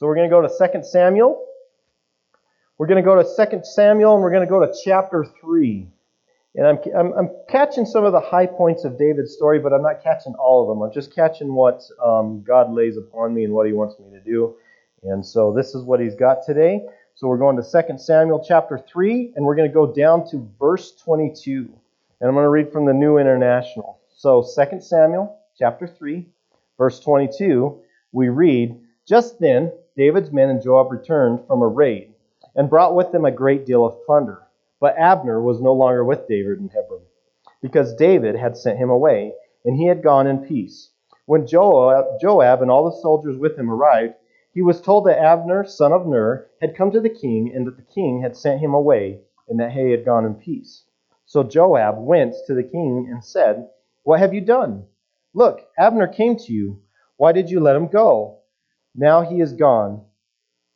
So we're going to go to 2 Samuel. We're going to go to 2 Samuel and we're going to go to chapter 3. And I'm, I'm, I'm, catching some of the high points of David's story, but I'm not catching all of them. I'm just catching what um, God lays upon me and what he wants me to do. And so this is what he's got today. So we're going to 2 Samuel chapter 3, and we're going to go down to verse 22. And I'm going to read from the New International. So 2 Samuel chapter 3, verse 22, we read, Just then David's men and Joab returned from a raid, and brought with them a great deal of plunder. But Abner was no longer with David in Hebron, because David had sent him away, and he had gone in peace. When Joab, Joab and all the soldiers with him arrived, he was told that Abner, son of Ner, had come to the king, and that the king had sent him away, and that he had gone in peace. So Joab went to the king and said, What have you done? Look, Abner came to you. Why did you let him go? Now he is gone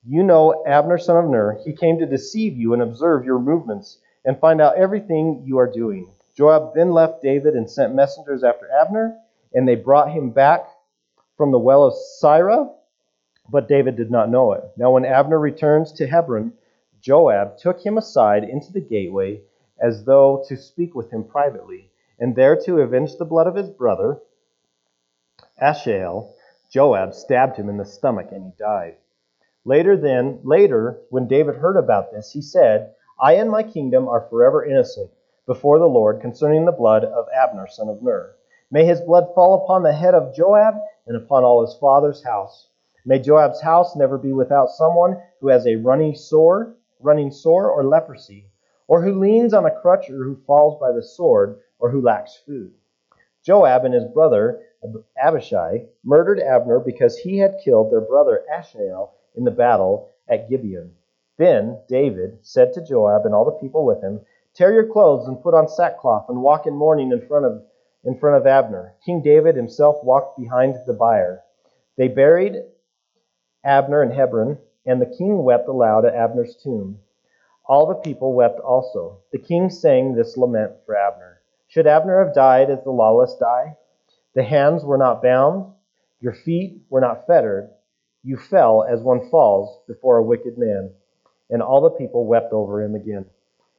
you know Abner son of Ner. He came to deceive you and observe your movements and find out everything you are doing. Joab then left David and sent messengers after Abner, and they brought him back from the well of Sirah, but David did not know it. Now, when Abner returns to Hebron, Joab took him aside into the gateway as though to speak with him privately, and there to avenge the blood of his brother, Asahel, Joab stabbed him in the stomach, and he died. Later then, later, when David heard about this, he said, I and my kingdom are forever innocent before the Lord concerning the blood of Abner, son of Ner. May his blood fall upon the head of Joab and upon all his father's house. May Joab's house never be without someone who has a running sore, running sore or leprosy, or who leans on a crutch or who falls by the sword, or who lacks food. Joab and his brother Abishai murdered Abner because he had killed their brother Asahel in the battle at Gibeon. Then David said to Joab and all the people with him, Tear your clothes and put on sackcloth and walk in mourning in front of in front of Abner. King David himself walked behind the bier. They buried Abner in Hebron, and the king wept aloud at Abner's tomb. All the people wept also. The king sang this lament for Abner. Should Abner have died as the lawless die? The hands were not bound, your feet were not fettered you fell as one falls before a wicked man. And all the people wept over him again.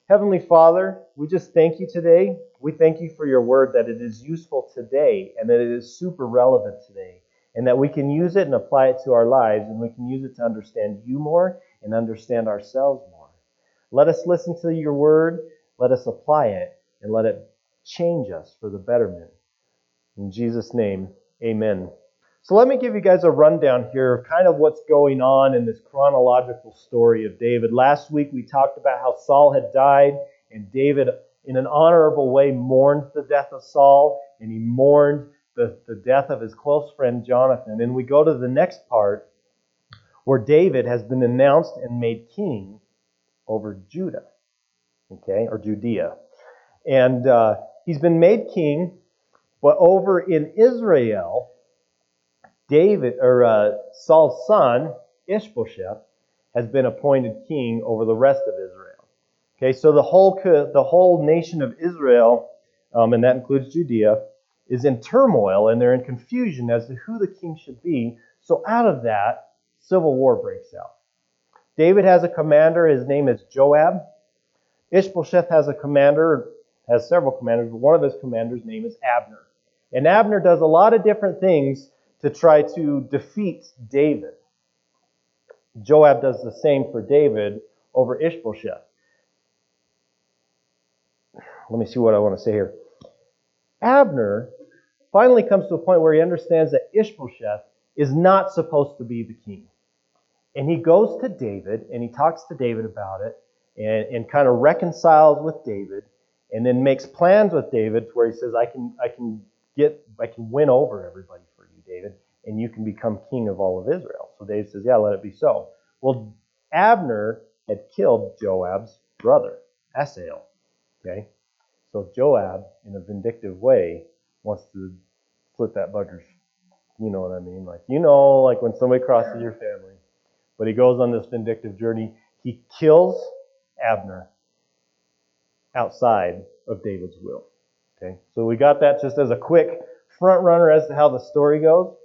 Heavenly Father, we just thank you today. We thank you for your word that it is useful today and that it is super relevant today and that we can use it and apply it to our lives and we can use it to understand you more and understand ourselves more. Let us listen to your word, let us apply it, and let it change us for the betterment. In Jesus' name, amen. So let me give you guys a rundown here of kind of what's going on in this chronological story of David. Last week we talked about how Saul had died, and David, in an honorable way, mourned the death of Saul, and he mourned the, the death of his close friend Jonathan. And we go to the next part where David has been announced and made king over Judah, okay, or Judea. And uh, he's been made king, but over in Israel, David or uh, Saul's son Ishbosheth has been appointed king over the rest of Israel. Okay, so the whole the whole nation of Israel, um, and that includes Judea, is in turmoil and they're in confusion as to who the king should be. So out of that, civil war breaks out. David has a commander. His name is Joab. Ishbosheth has a commander, has several commanders, but one of his commanders' name is Abner. And Abner does a lot of different things to try to defeat David. Joab does the same for David over Ishbosheth. Let me see what I want to say here. Abner finally comes to a point where he understands that Ishbosheth is not supposed to be the king. And he goes to David and he talks to David about it and, and kind of reconciles with David and then makes plans with David where he says, I can, I can get, I can win over everybody for you, David, and you can become king of all of Israel. So David says, Yeah, let it be so. Well, Abner had killed Joab's brother, Asahel. Okay? So Joab, in a vindictive way, wants to split that bugger's, you know what I mean? Like, you know, like when somebody crosses your family. But he goes on this vindictive journey. He kills Abner outside of David's will. Okay? So we got that just as a quick front runner as to how the story goes.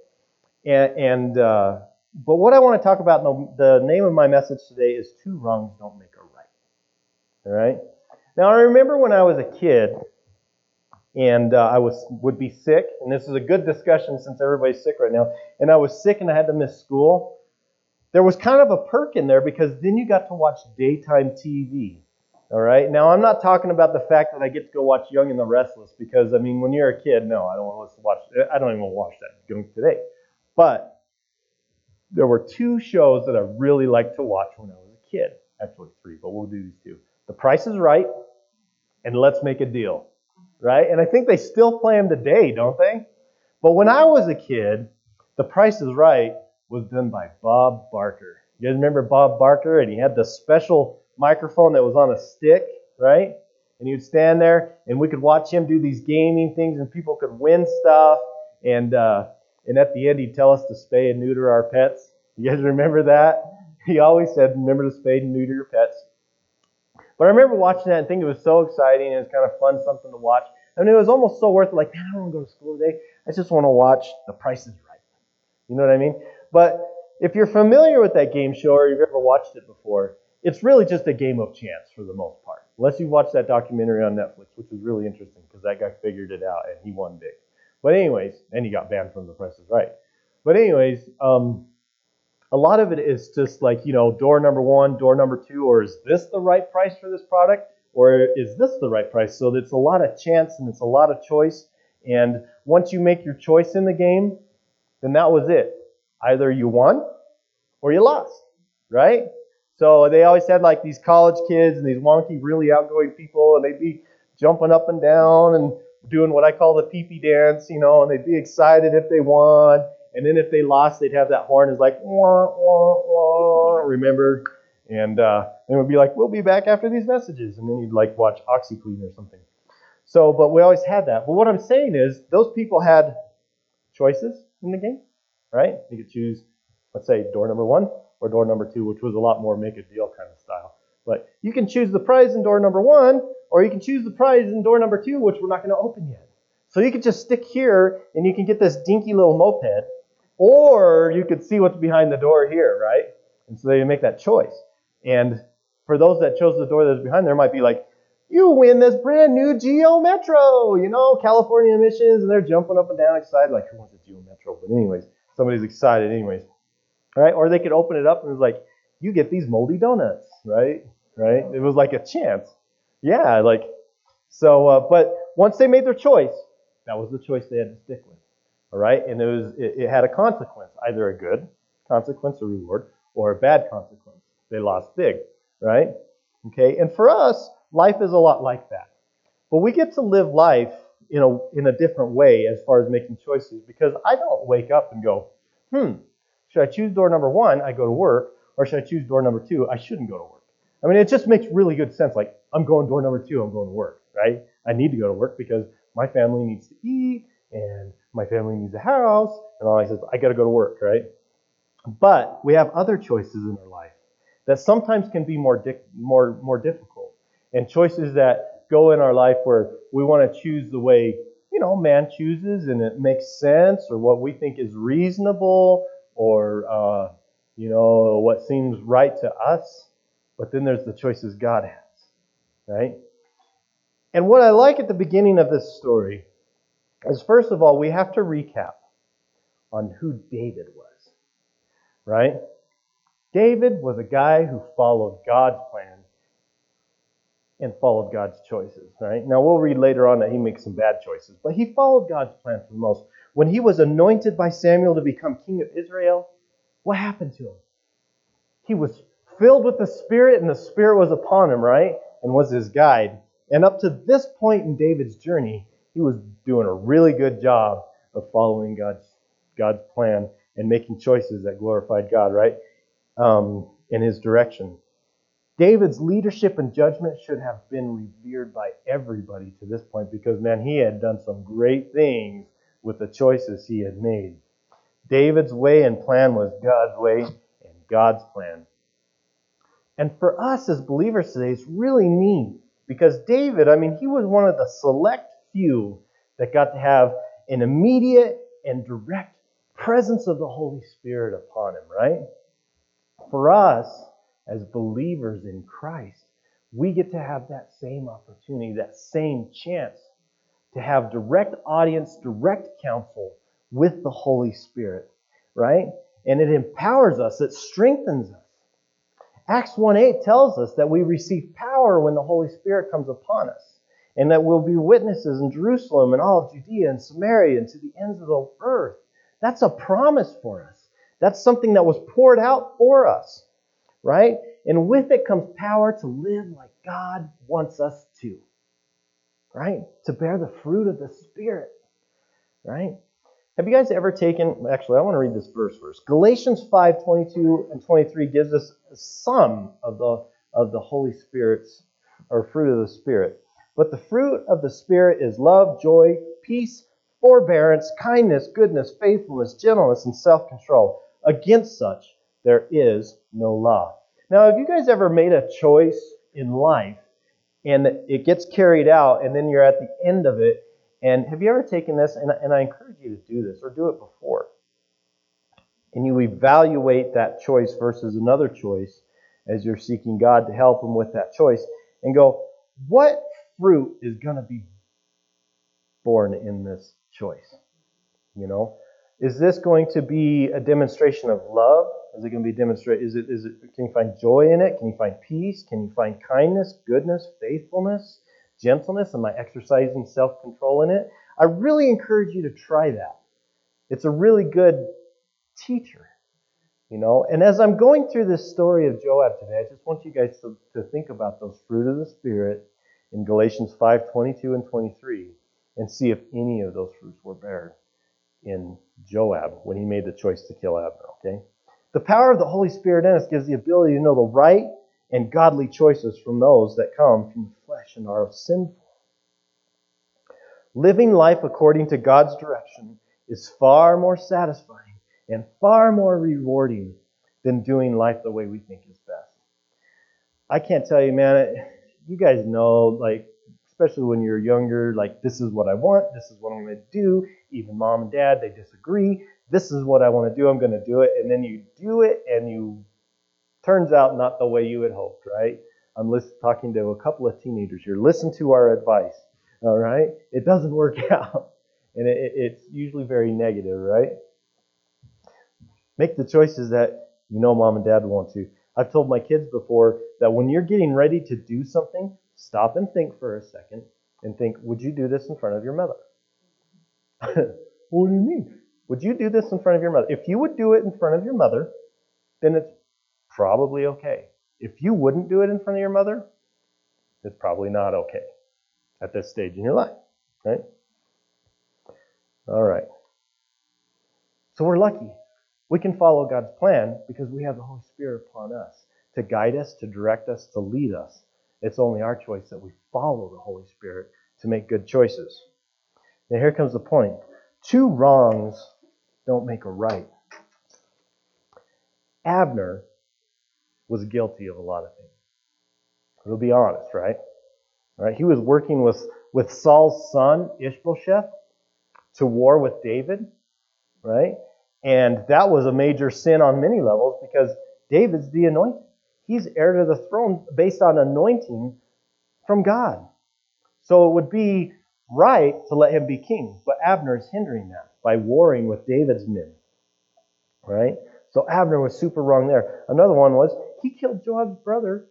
And, and uh, but what I want to talk about, the, the name of my message today is Two Wrongs Don't Make a Right. All right? Now, I remember when I was a kid and uh, I was would be sick, and this is a good discussion since everybody's sick right now, and I was sick and I had to miss school. There was kind of a perk in there because then you got to watch daytime TV. All right. Now I'm not talking about the fact that I get to go watch Young and the Restless because I mean when you're a kid, no, I don't want to watch. I don't even watch that today. But there were two shows that I really liked to watch when I was a kid. Actually, three, but we'll do these two. The Price is Right and Let's Make a Deal. Right? And I think they still play them today, don't they? But when I was a kid, The Price is Right was done by Bob Barker. You guys remember Bob Barker? And he had the special microphone that was on a stick, right? And he would stand there, and we could watch him do these gaming things, and people could win stuff. And uh, and at the end, he'd tell us to spay and neuter our pets. You guys remember that? He always said, remember to spay and neuter your pets. But I remember watching that and thinking it was so exciting and it was kind of fun, something to watch. I mean, it was almost so worth it. Like, man, I don't want to go to school today. I just want to watch The Price is Right. You know what I mean? But if you're familiar with that game show or you've ever watched it before, it's really just a game of chance for the most part. Unless you watch that documentary on Netflix, which was really interesting because that guy figured it out and he won big. But anyways, and he got banned from The Price is Right. But anyways, um, a lot of it is just like, you know, door number one, door number two, or is this the right price for this product? Or is this the right price? So it's a lot of chance and it's a lot of choice. And once you make your choice in the game, then that was it. Either you won or you lost, right? So they always had like these college kids and these wonky, really outgoing people, and they'd be jumping up and down and doing what I call the pee pee dance, you know, and they'd be excited if they won. And then if they lost, they'd have that horn is like, wah, wah, wah, remember? And uh, then would be like, we'll be back after these messages. And then you'd like watch OxiClean or something. So, but we always had that. But what I'm saying is, those people had choices in the game, right? They could choose, let's say, door number one or door number two, which was a lot more make a deal kind of style. But you can choose the prize in door number one, or you can choose the prize in door number two, which we're not going to open yet. So you could just stick here and you can get this dinky little moped, or you could see what's behind the door here, right? And so they make that choice. And for those that chose the door that's behind there, might be like, you win this brand new Geo Metro, you know, California emissions, and they're jumping up and down excited, like, who wants a Geo Metro? But anyways, somebody's excited anyways. Right, or they could open it up and it was like, you get these moldy donuts, right? Right? It was like a chance. Yeah, like, so, uh, but once they made their choice, that was the choice they had to stick with. All right, and it was it, it had a consequence, either a good consequence or reward, or a bad consequence. They lost big, right? Okay, and for us, life is a lot like that. But we get to live life in a in a different way as far as making choices because I don't wake up and go, hmm, should I choose door number one? I go to work, or should I choose door number two? I shouldn't go to work. I mean, it just makes really good sense. Like, I'm going door number two, I'm going to work, right? I need to go to work because my family needs to eat and my family needs a house and all I says, I got to go to work, right? But we have other choices in our life that sometimes can be more, di- more, more difficult and choices that go in our life where we want to choose the way, you know, man chooses and it makes sense or what we think is reasonable or, uh, you know, what seems right to us. But then there's the choices God has, right? And what I like at the beginning of this story is first of all, we have to recap on who David was, right? David was a guy who followed God's plan and followed God's choices, right? Now we'll read later on that he makes some bad choices, but he followed God's plan for the most. When he was anointed by Samuel to become king of Israel, what happened to him? He was filled with the Spirit, and the Spirit was upon him, right? And was his guide. And up to this point in David's journey, he was doing a really good job of following God's God's plan and making choices that glorified God, right? Um, in his direction. David's leadership and judgment should have been revered by everybody to this point because, man, he had done some great things with the choices he had made. David's way and plan was God's way and God's plan. And for us as believers today, it's really neat because David, I mean, he was one of the select few that got to have an immediate and direct presence of the Holy Spirit upon him, right? For us, as believers in Christ, we get to have that same opportunity, that same chance to have direct audience, direct counsel with the Holy Spirit, right? And it empowers us, it strengthens us. Acts 1 8 tells us that we receive power when the Holy Spirit comes upon us, and that we'll be witnesses in Jerusalem and all of Judea and Samaria and to the ends of the earth. That's a promise for us. That's something that was poured out for us, right? And with it comes power to live like God wants us to, right? To bear the fruit of the Spirit, right? Have you guys ever taken, actually, I want to read this verse first. Galatians 5 22 and 23 gives us some of the, of the Holy Spirit's, or fruit of the Spirit. But the fruit of the Spirit is love, joy, peace, forbearance, kindness, goodness, faithfulness, gentleness, and self control. Against such there is no law. Now, have you guys ever made a choice in life and it gets carried out, and then you're at the end of it? And have you ever taken this? And, and I encourage you to do this or do it before. And you evaluate that choice versus another choice as you're seeking God to help them with that choice and go, what fruit is going to be born in this choice? You know, is this going to be a demonstration of love? Is it going to be demonstrated? Is it? Is it? Can you find joy in it? Can you find peace? Can you find kindness, goodness, faithfulness, gentleness? Am I exercising self-control in it? I really encourage you to try that. It's a really good teacher, you know. And as I'm going through this story of Joab today, I just want you guys to, to think about those fruit of the Spirit in Galatians 5, 22 and 23, and see if any of those fruits were bare in Joab when he made the choice to kill Abner, okay? The power of the Holy Spirit in us gives the ability to know the right and godly choices from those that come from the flesh and are sinful. Living life according to God's direction is far more satisfying and far more rewarding than doing life the way we think is best. I can't tell you, man, you guys know, like, especially when you're younger, like, this is what I want, this is what I'm going to do. Even mom and dad, they disagree. This is what I want to do, I'm going to do it. And then you do it, and you, turns out not the way you had hoped, right? I'm listen, talking to a couple of teenagers here. Listen to our advice, all right? It doesn't work out. And it, it's usually very negative, right? Make the choices that you know mom and dad want to. I've told my kids before that when you're getting ready to do something, stop and think for a second and think, would you do this in front of your mother? what do you mean? Would you do this in front of your mother? If you would do it in front of your mother, then it's probably okay. If you wouldn't do it in front of your mother, it's probably not okay at this stage in your life, right? All right. So we're lucky. We can follow God's plan because we have the Holy Spirit upon us to guide us, to direct us, to lead us. It's only our choice that we follow the Holy Spirit to make good choices. Now, here comes the point two wrongs don't make a right. Abner was guilty of a lot of things. We'll be honest, right? Right? He was working with, with Saul's son, Ishbosheth, to war with David, right? And that was a major sin on many levels because David's the anointed. He's heir to the throne based on anointing from God. So it would be right to let him be king, but Abner is hindering that by warring with David's men. Right? So Abner was super wrong there. Another one was he killed Joab's brother,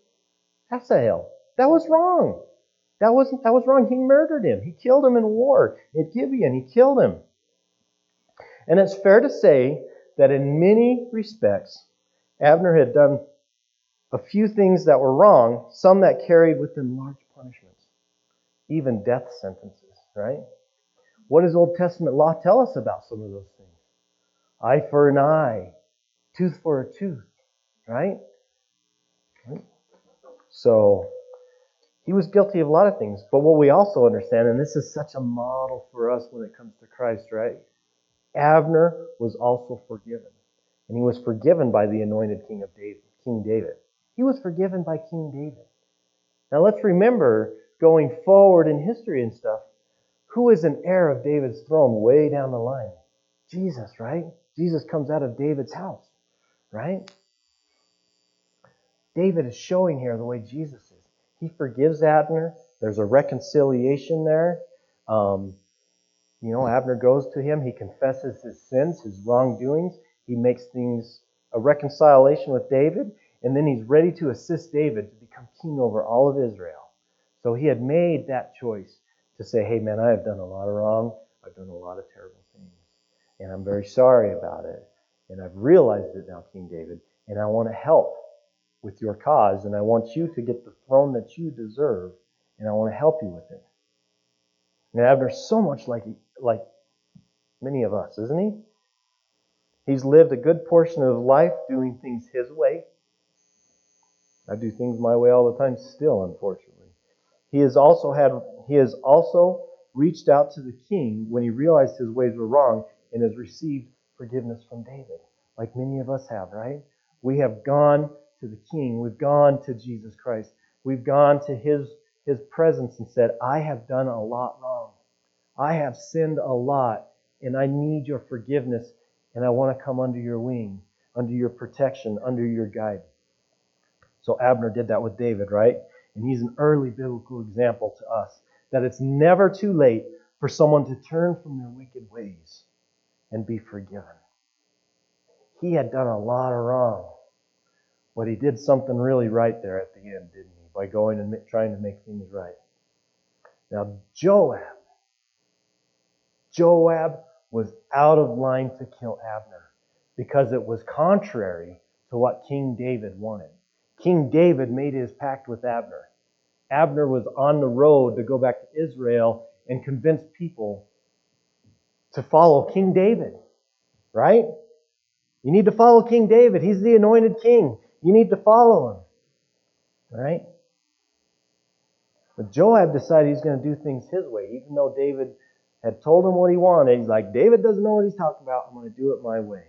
Asahel. That was wrong. That wasn't that was wrong. He murdered him. He killed him in war at Gibeon. He killed him. And it's fair to say that in many respects, Abner had done a few things that were wrong, some that carried with them large punishments, even death sentences, right? What does Old Testament law tell us about some of those things? Eye for an eye, tooth for a tooth, right? So, he was guilty of a lot of things. But what we also understand, and this is such a model for us when it comes to Christ, right? Abner was also forgiven. And he was forgiven by the anointed king of David, King David. He was forgiven by King David. Now let's remember, going forward in history and stuff, who is an heir of David's throne way down the line? Jesus, right? Jesus comes out of David's house, right? David is showing here the way Jesus is. He forgives Abner. There's a reconciliation there. Um, you know, Abner goes to him. He confesses his sins, his wrongdoings. He makes things a reconciliation with David, and then he's ready to assist David to become king over all of Israel. So he had made that choice to say, hey, man, I have done a lot of wrong. I've done a lot of terrible things. And I'm very sorry about it. And I've realized it now, King David. And I want to help with your cause. And I want you to get the throne that you deserve. And I want to help you with it. And Abner's so much like, like many of us, isn't he? He's lived a good portion of life doing things his way. I do things my way all the time still, unfortunately. He has also had he has also reached out to the king when he realized his ways were wrong and has received forgiveness from David, like many of us have, right? We have gone to the king, we've gone to Jesus Christ, we've gone to his his presence and said, I have done a lot wrong. I have sinned a lot, and I need your forgiveness, and I want to come under your wing, under your protection, under your guidance. So Abner did that with David, right? And he's an early biblical example to us that it's never too late for someone to turn from their wicked ways and be forgiven. He had done a lot of wrong, but he did something really right there at the end, didn't he? By going and trying to make things right. Now, Joab. Joab was out of line to kill Abner because it was contrary to what King David wanted. King David made his pact with Abner. Abner was on the road to go back to Israel and convince people to follow King David, right? You need to follow King David. He's the anointed king. You need to follow him, right? But Joab decided he's going to do things his way, even though David had told him what he wanted. He's like, David doesn't know what he's talking about. I'm going to do it my way.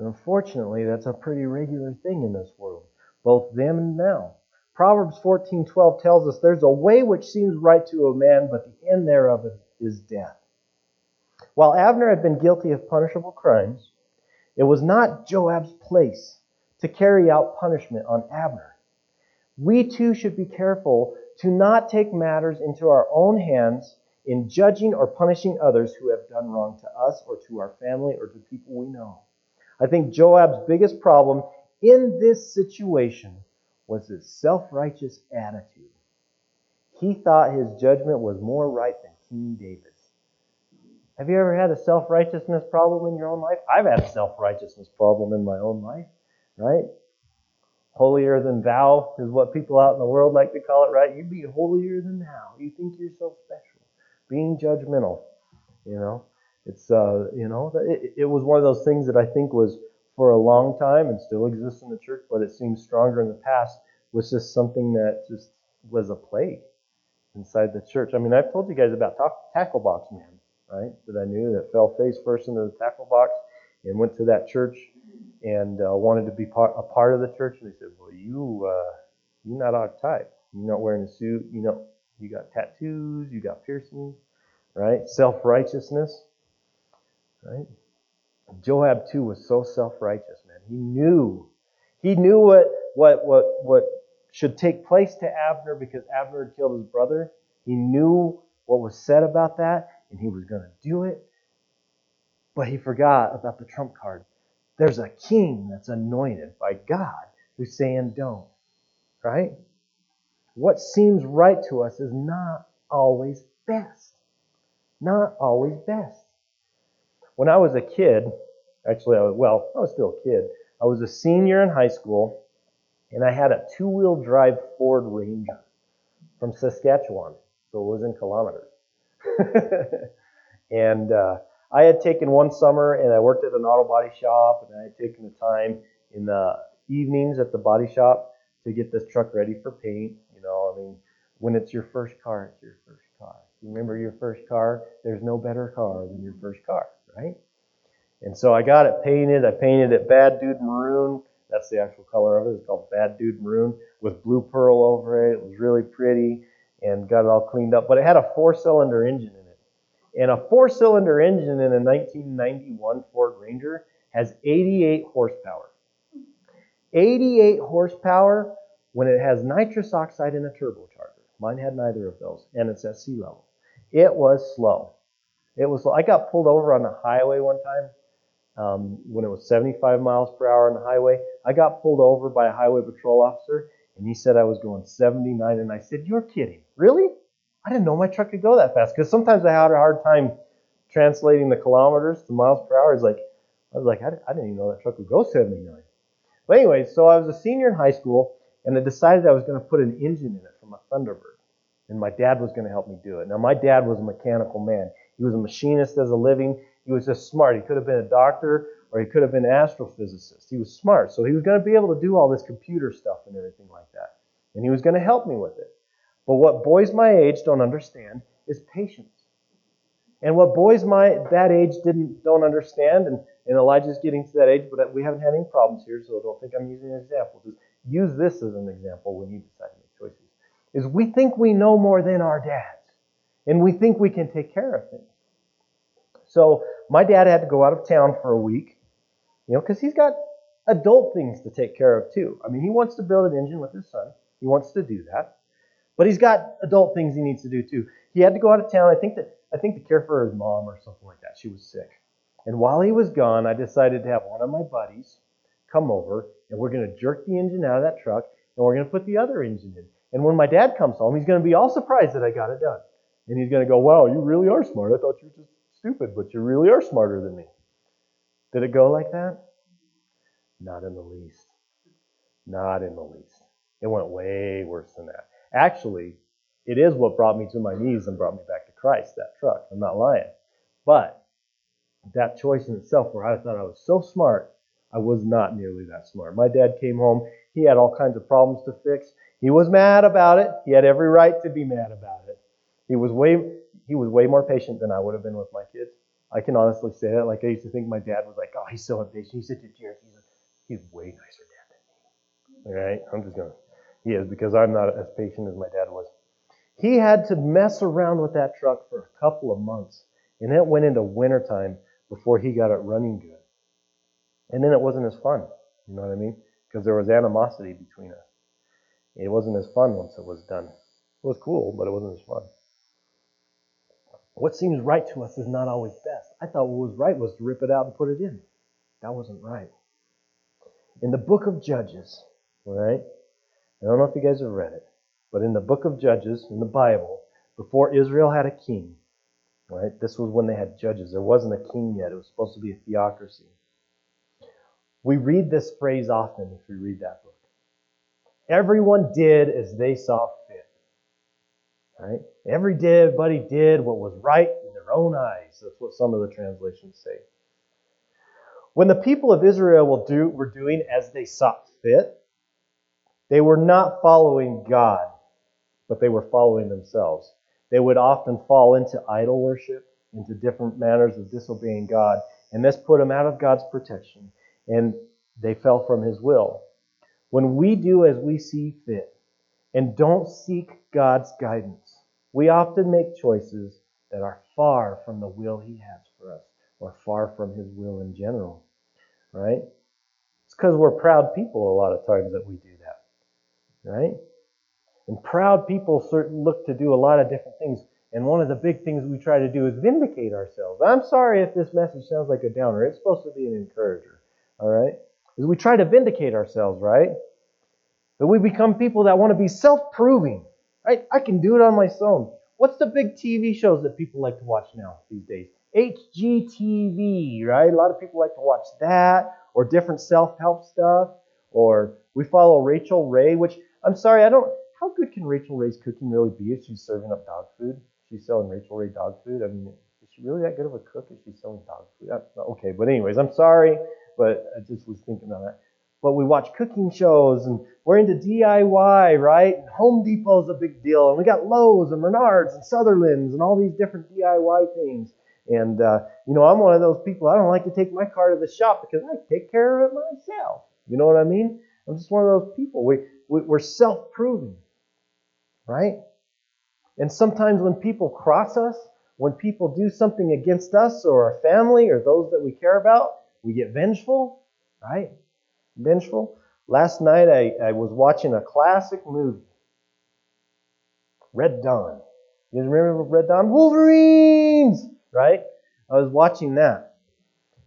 And unfortunately, that's a pretty regular thing in this world, both then and now. Proverbs 14:12 tells us there's a way which seems right to a man, but the end thereof is death. While Abner had been guilty of punishable crimes, it was not Joab's place to carry out punishment on Abner. We too should be careful to not take matters into our own hands in judging or punishing others who have done wrong to us or to our family or to people we know. I think Joab's biggest problem in this situation was his self righteous attitude. He thought his judgment was more right than King David's. Have you ever had a self righteousness problem in your own life? I've had a self righteousness problem in my own life, right? Holier than thou is what people out in the world like to call it, right? You be holier than thou. You think you're so special. Being judgmental, you know. It's, uh, you know, it, it was one of those things that I think was for a long time and still exists in the church, but it seems stronger in the past, was just something that just was a plague inside the church. I mean, I've told you guys about Tackle Box Man, right? That I knew that fell face first into the tackle box and went to that church and uh, wanted to be part, a part of the church. And they said, "Well, you uh, you're not our type. You're not wearing a suit. You know, you got tattoos. You got piercings, right? Self righteousness, right? Joab too was so self-righteous, man. He knew, he knew what what what what should take place to Abner because Abner had killed his brother. He knew what was said about that, and he was going to do it. But he forgot about the trump card. There's a king that's anointed by God who's saying don't. Right? What seems right to us is not always best. Not always best. When I was a kid, actually, I was, well, I was still a kid. I was a senior in high school, and I had a two wheel drive Ford Ranger from Saskatchewan, so it was in kilometers. and uh, I had taken one summer and I worked at an auto body shop, and I had taken the time in the evenings at the body shop to get this truck ready for paint. You know, I mean, when it's your first car, it's your first car. You remember your first car? There's no better car than your first car right? And so I got it painted. I painted it Bad Dude Maroon. That's the actual color of it. It's called Bad Dude Maroon with blue pearl over it. It was really pretty and got it all cleaned up. But it had a four cylinder engine in it. And a four cylinder engine in a 1991 Ford Ranger has 88 horsepower. 88 horsepower when it has nitrous oxide in a turbocharger. Mine had neither of those, and it's at sea level. It was slow. It was. I got pulled over on the highway one time um, when it was 75 miles per hour on the highway. I got pulled over by a highway patrol officer, and he said I was going 79, and I said, "You're kidding, really?" I didn't know my truck could go that fast because sometimes I had a hard time translating the kilometers to miles per hour. It's like I was like, I didn't even know that truck would go 79. But anyway, so I was a senior in high school, and I decided I was going to put an engine in it from a Thunderbird, and my dad was going to help me do it. Now my dad was a mechanical man. He was a machinist as a living. He was just smart. He could have been a doctor or he could have been an astrophysicist. He was smart, so he was going to be able to do all this computer stuff and everything like that. And he was going to help me with it. But what boys my age don't understand is patience. And what boys my that age didn't don't understand, and, and Elijah's getting to that age, but we haven't had any problems here, so don't think I'm using an example. Just use this as an example when you decide to make choices. Is we think we know more than our dads, and we think we can take care of things. So my dad had to go out of town for a week, you know, because he's got adult things to take care of too. I mean, he wants to build an engine with his son. He wants to do that. But he's got adult things he needs to do too. He had to go out of town. I think that I think to care for his mom or something like that. She was sick. And while he was gone, I decided to have one of my buddies come over and we're going to jerk the engine out of that truck and we're going to put the other engine in. And when my dad comes home, he's going to be all surprised that I got it done. And he's going to go, Wow, you really are smart. I thought you were just stupid, but you really are smarter than me. Did it go like that? Not in the least. Not in the least. It went way worse than that. Actually, it is what brought me to my knees and brought me back to Christ, that truck. I'm not lying. But that choice in itself, where I thought I was so smart, I was not nearly that smart. My dad came home. He had all kinds of problems to fix. He was mad about it. He had every right to be mad about it. He was way he was way more patient than I would have been with my kids. I can honestly say that. Like I used to think my dad was like, oh, he's so impatient. He's such a jerk. He's, a, he's way nicer dad than me. All right, I'm just gonna he is because I'm not as patient as my dad was. He had to mess around with that truck for a couple of months, and it went into wintertime before he got it running good. And then it wasn't as fun. You know what I mean? Because there was animosity between us. It wasn't as fun once it was done. It was cool, but it wasn't as fun. What seems right to us is not always best. I thought what was right was to rip it out and put it in. That wasn't right. In the book of Judges, right, I don't know if you guys have read it, but in the book of Judges, in the Bible, before Israel had a king, right? This was when they had judges. There wasn't a king yet. It was supposed to be a theocracy. We read this phrase often if we read that book. Everyone did as they saw. Right? Everybody did what was right in their own eyes. That's what some of the translations say. When the people of Israel were doing as they saw fit, they were not following God, but they were following themselves. They would often fall into idol worship, into different manners of disobeying God, and this put them out of God's protection, and they fell from His will. When we do as we see fit and don't seek God's guidance, we often make choices that are far from the will He has for us, or far from His will in general. Right? It's because we're proud people a lot of times that we do that, right? And proud people certain look to do a lot of different things. And one of the big things we try to do is vindicate ourselves. I'm sorry if this message sounds like a downer. It's supposed to be an encourager. All right? Is we try to vindicate ourselves, right? That we become people that want to be self-proving. Right? I can do it on my own. What's the big TV shows that people like to watch now these days? HGTV, right? A lot of people like to watch that or different self-help stuff or we follow Rachael Ray, which I'm sorry, I don't. How good can Rachael Ray's cooking really be if she's serving up dog food? She's selling Rachael Ray dog food. I mean, is she really that good of a cook if she's selling dog food? Okay, but anyways, I'm sorry, but I just was thinking on that. But we watch cooking shows and we're into DIY, right? Home Depot's a big deal, and we got Lowe's and Menards and Sutherland's and all these different DIY things. And uh, you know, I'm one of those people. I don't like to take my car to the shop because I take care of it myself. You know what I mean? I'm just one of those people. We, we, we're self proving, right? And sometimes when people cross us, when people do something against us or our family or those that we care about, we get vengeful, right? Vengeful. Last night I, I was watching a classic movie, Red Dawn. You remember Red Dawn? Wolverines! Right? I was watching that.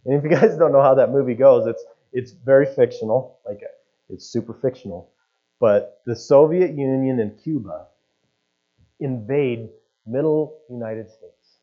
And if you guys don't know how that movie goes, it's it's very fictional. Like it's super fictional. But the Soviet Union and Cuba invade middle United States.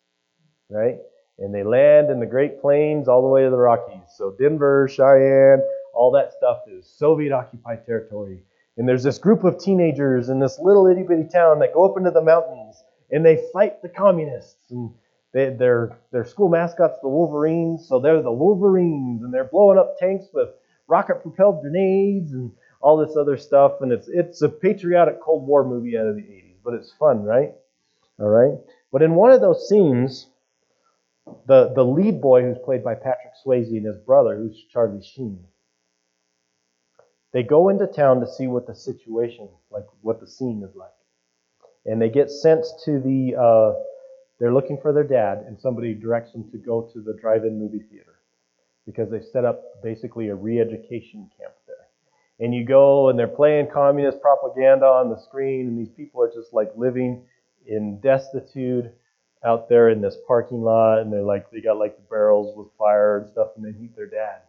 Right? And they land in the Great Plains all the way to the Rockies. So Denver, Cheyenne, all that stuff is Soviet occupied territory. And there's this group of teenagers in this little itty bitty town that go up into the mountains and they fight the communists. And they, their their school mascot's the Wolverines, so they're the Wolverines, and they're blowing up tanks with rocket propelled grenades and all this other stuff. And it's it's a patriotic Cold War movie out of the 80s, but it's fun, right? All right. But in one of those scenes, the the lead boy, who's played by Patrick Swayze, and his brother, who's Charlie Sheen, they go into town to see what the situation, like what the scene is like, and they get sent to the. Uh, they're looking for their dad, and somebody directs them to go to the drive-in movie theater because they set up basically a re-education camp there. And you go, and they're playing communist propaganda on the screen, and these people are just like living in destitute out there in this parking lot, and they're like they got like the barrels with fire and stuff, and they meet their dad.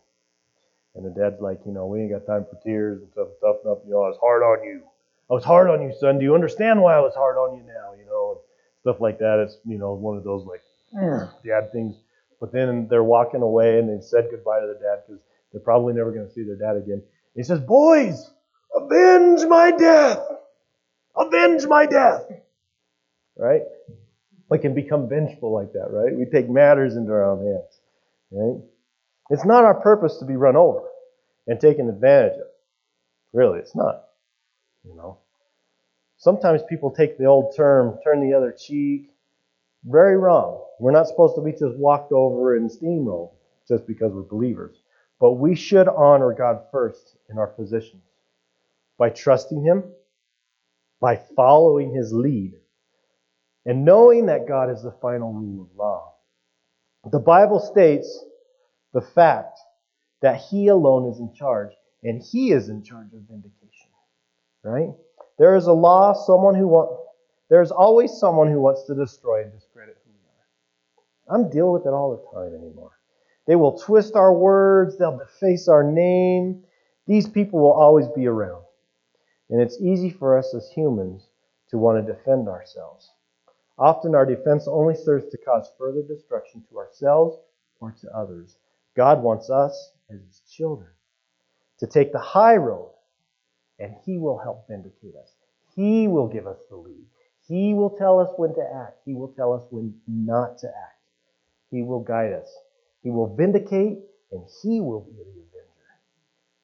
And the dad's like, you know, we ain't got time for tears and stuff, toughen up. You know, I was hard on you. I was hard on you, son. Do you understand why I was hard on you now? You know, and stuff like that. It's you know one of those like mm. dad things. But then they're walking away and they said goodbye to the dad because they're probably never going to see their dad again. And he says, "Boys, avenge my death! Avenge my death!" Right? We can become vengeful like that, right? We take matters into our own hands, right? It's not our purpose to be run over and taken advantage of. Really, it's not. You know. Sometimes people take the old term, turn the other cheek. Very wrong. We're not supposed to be just walked over and steamrolled just because we're believers. But we should honor God first in our positions by trusting Him, by following His lead, and knowing that God is the final rule of law. The Bible states the fact that He alone is in charge, and He is in charge of vindication. Right? There is a law, someone who wants, there's always someone who wants to destroy and discredit who we are. I'm dealing with it all the time anymore. They will twist our words, they'll deface our name. These people will always be around. And it's easy for us as humans to want to defend ourselves. Often our defense only serves to cause further destruction to ourselves or to others. God wants us, as His children, to take the high road, and He will help vindicate us. He will give us the lead. He will tell us when to act. He will tell us when not to act. He will guide us. He will vindicate, and He will be the avenger.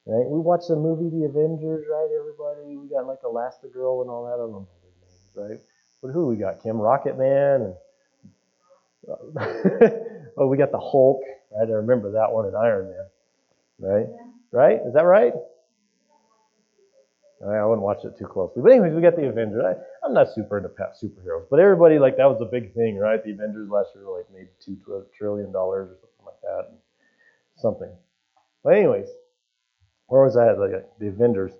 Right? We watched the movie The Avengers, right, everybody? We got like Elastigirl and all that. I don't know their names, right? But who we got? Kim Rocket Man and oh, we got the Hulk, I remember that one in Iron Man, right? Right? Is that right? I wouldn't watch it too closely. But anyways, we got the Avengers. I, am not super into superheroes, but everybody like that was a big thing, right? The Avengers last year like made two trillion dollars or something like that, something. But anyways, where was I? Like the Avengers.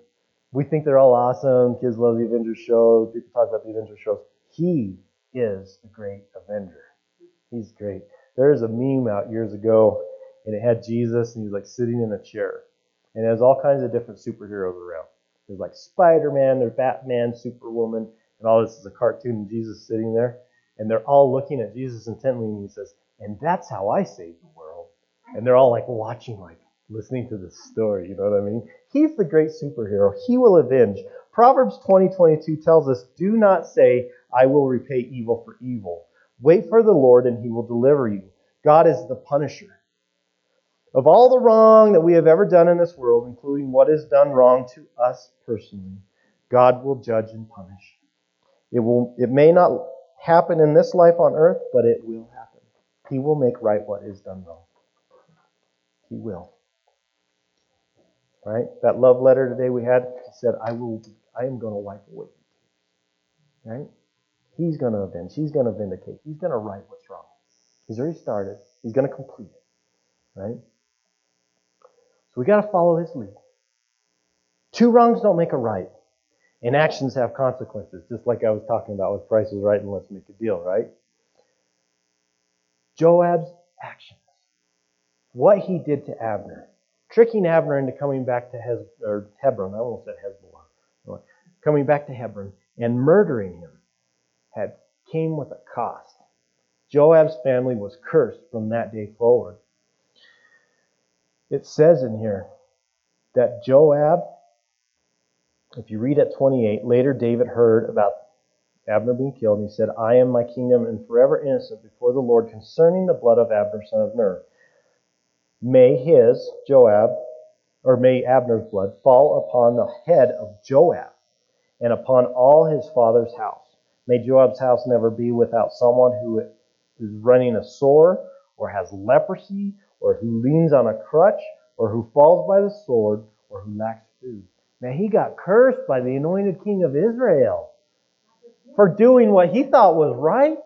We think they're all awesome. Kids love the Avengers shows. People talk about the Avengers shows. He is the great Avenger. He's great. There was a meme out years ago, and it had Jesus, and he's like sitting in a chair, and it has all kinds of different superheroes around. There's like Spider Man, there's Batman, Superwoman, and all this is a cartoon of Jesus sitting there. And they're all looking at Jesus intently, and he says, And that's how I saved the world. And they're all like watching, like listening to this story. You know what I mean? He's the great superhero. He will avenge. Proverbs 20 22 tells us, Do not say, I will repay evil for evil. Wait for the Lord, and he will deliver you. God is the punisher. Of all the wrong that we have ever done in this world, including what is done wrong to us personally, God will judge and punish. It, will, it may not happen in this life on earth, but it will happen. He will make right what is done wrong. He will. Right? That love letter today we had, said, I will I am going to wipe away Right? He's going to avenge. He's going to vindicate. He's going to right what's wrong. He's already started. He's going to complete it. Right? So we got to follow his lead. Two wrongs don't make a right. And actions have consequences, just like I was talking about with Price is Right and Let's Make a Deal, right? Joab's actions. What he did to Abner. Tricking Abner into coming back to Hez- Hebron. I almost said Hezbollah. Coming back to Hebron and murdering him had came with a cost. Joab's family was cursed from that day forward. It says in here that Joab, if you read at 28, later David heard about Abner being killed, and he said, I am my kingdom and forever innocent before the Lord concerning the blood of Abner, son of Ner. May his, Joab, or may Abner's blood fall upon the head of Joab and upon all his father's house. May Joab's house never be without someone who is running a sore, or has leprosy, or who leans on a crutch, or who falls by the sword, or who lacks food. Now he got cursed by the anointed king of Israel for doing what he thought was right.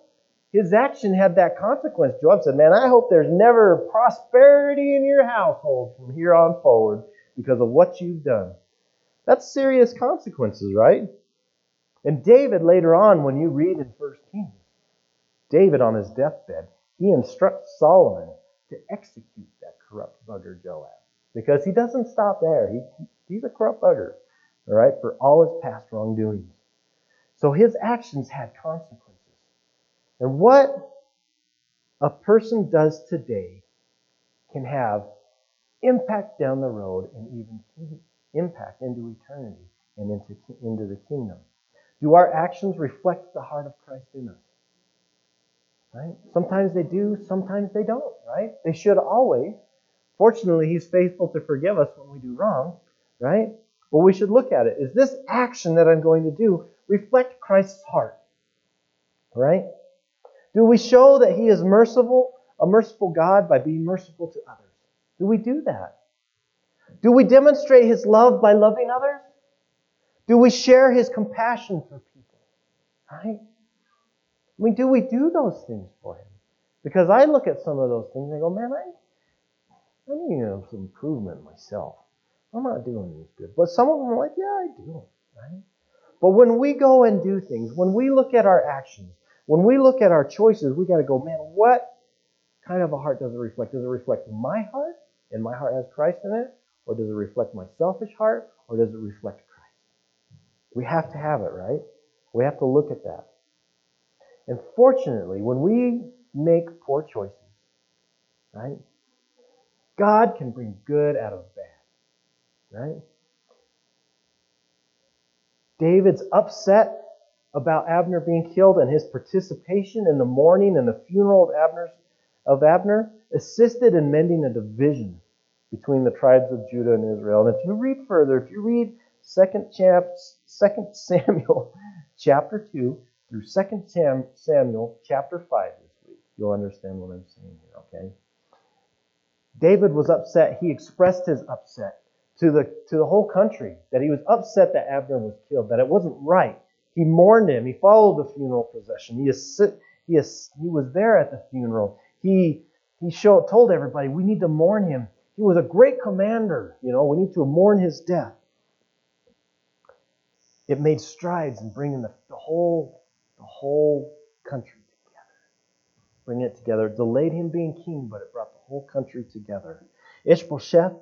His action had that consequence. Joab said, Man, I hope there's never prosperity in your household from here on forward because of what you've done. That's serious consequences, right? And David, later on, when you read in 1 Kings, David on his deathbed, he instructs Solomon to execute that corrupt bugger Joab. Because he doesn't stop there. He, he's a corrupt bugger, all right, for all his past wrongdoings. So his actions had consequences. And what a person does today can have impact down the road and even impact into eternity and into, into the kingdom. Do our actions reflect the heart of Christ in us? Right? Sometimes they do, sometimes they don't, right? They should always. Fortunately, He's faithful to forgive us when we do wrong, right? But we should look at it. Is this action that I'm going to do reflect Christ's heart? Right? Do we show that He is merciful, a merciful God, by being merciful to others? Do we do that? Do we demonstrate His love by loving others? Do we share His compassion for people? Right? I mean, do we do those things for Him? Because I look at some of those things and I go, man, I, I need some improvement myself. I'm not doing this good. But some of them are like, yeah, I do. Right? But when we go and do things, when we look at our actions, when we look at our choices, we got to go, man, what kind of a heart does it reflect? Does it reflect my heart and my heart has Christ in it? Or does it reflect my selfish heart? Or does it reflect Christ? We have to have it, right? We have to look at that. And fortunately, when we make poor choices, right, God can bring good out of bad, right? David's upset about Abner being killed and his participation in the mourning and the funeral of of Abner assisted in mending a division between the tribes of Judah and Israel. And if you read further, if you read 2 Samuel chapter 2 through 2 Samuel chapter 5 this week, you'll understand what I'm saying here, okay? David was upset. He expressed his upset to the, to the whole country that he was upset that Abner was killed, that it wasn't right. He mourned him. He followed the funeral procession. He, he, he was there at the funeral. He, he showed, told everybody, we need to mourn him. He was a great commander. You know, we need to mourn his death. It made strides in bringing the, the whole the whole country together. Bring it together. It delayed him being king, but it brought the whole country together. Ishbosheth,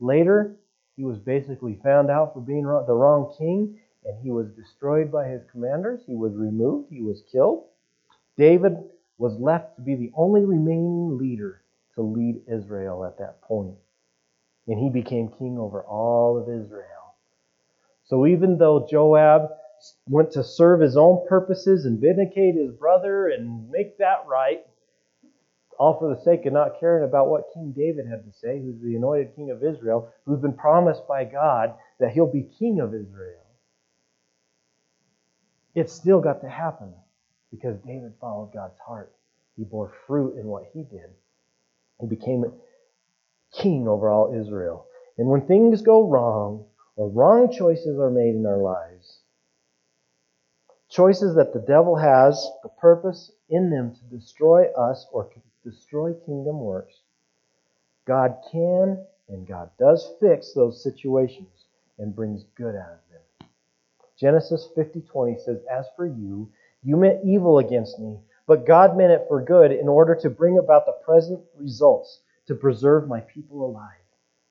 later, he was basically found out for being the wrong king, and he was destroyed by his commanders. He was removed. He was killed. David was left to be the only remaining leader to lead Israel at that point. And he became king over all of Israel. So even though Joab went to serve his own purposes and vindicate his brother and make that right, all for the sake of not caring about what King David had to say, who's the anointed king of Israel, who's been promised by God that he'll be king of Israel. It still got to happen because David followed God's heart. He bore fruit in what he did. He became king over all Israel. And when things go wrong or wrong choices are made in our lives, Choices that the devil has the purpose in them to destroy us or destroy kingdom works. God can and God does fix those situations and brings good out of them. Genesis 50:20 says, "As for you, you meant evil against me, but God meant it for good in order to bring about the present results to preserve my people alive."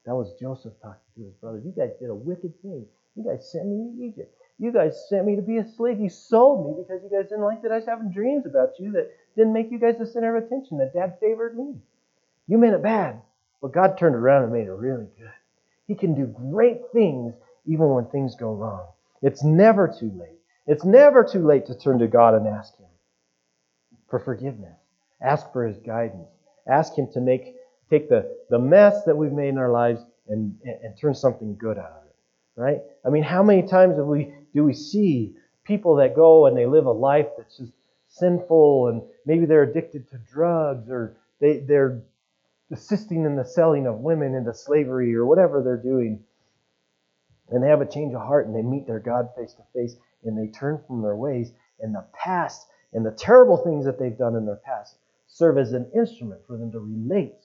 That was Joseph talking to his brothers. You guys did a wicked thing. You guys sent me to Egypt. You guys sent me to be a slave. You sold me because you guys didn't like that I was having dreams about you that didn't make you guys the center of attention, that dad favored me. You meant it bad, but God turned around and made it really good. He can do great things even when things go wrong. It's never too late. It's never too late to turn to God and ask Him for forgiveness. Ask for His guidance. Ask Him to make take the, the mess that we've made in our lives and, and, and turn something good out of it. Right? I mean, how many times have we do we see people that go and they live a life that's just sinful and maybe they're addicted to drugs or they, they're assisting in the selling of women into slavery or whatever they're doing. And they have a change of heart and they meet their God face to face and they turn from their ways. And the past and the terrible things that they've done in their past serve as an instrument for them to relate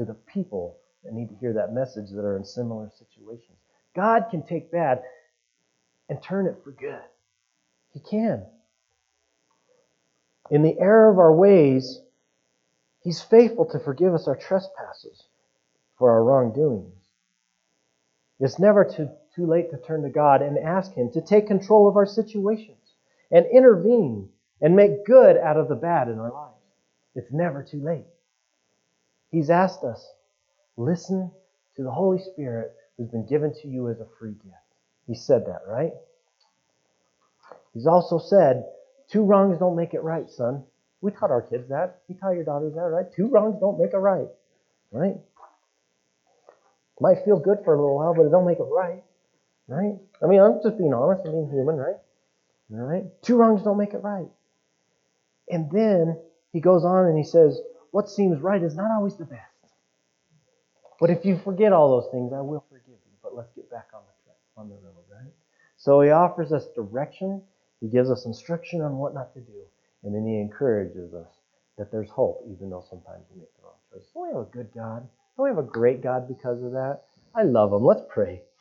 to the people that need to hear that message that are in similar situations. God can take bad and turn it for good. He can. In the error of our ways, He's faithful to forgive us our trespasses for our wrongdoings. It's never too, too late to turn to God and ask Him to take control of our situations and intervene and make good out of the bad in our lives. It's never too late. He's asked us, listen to the Holy Spirit who's been given to you as a free gift. He said that, right? He's also said, two wrongs don't make it right, son. We taught our kids that. We taught your daughters that, right? Two wrongs don't make a right, right? Might feel good for a little while, but it don't make it right, right? I mean, I'm just being honest. I'm being human, right? All right? Two wrongs don't make it right. And then he goes on and he says, what seems right is not always the best. But if you forget all those things, I will forgive you. But let's get back on the track, on the road, right? So he offers us direction. He gives us instruction on what not to do. And then he encourages us that there's hope, even though sometimes we make the wrong choice. Don't we have a good God? Don't we have a great God because of that? I love him. Let's pray.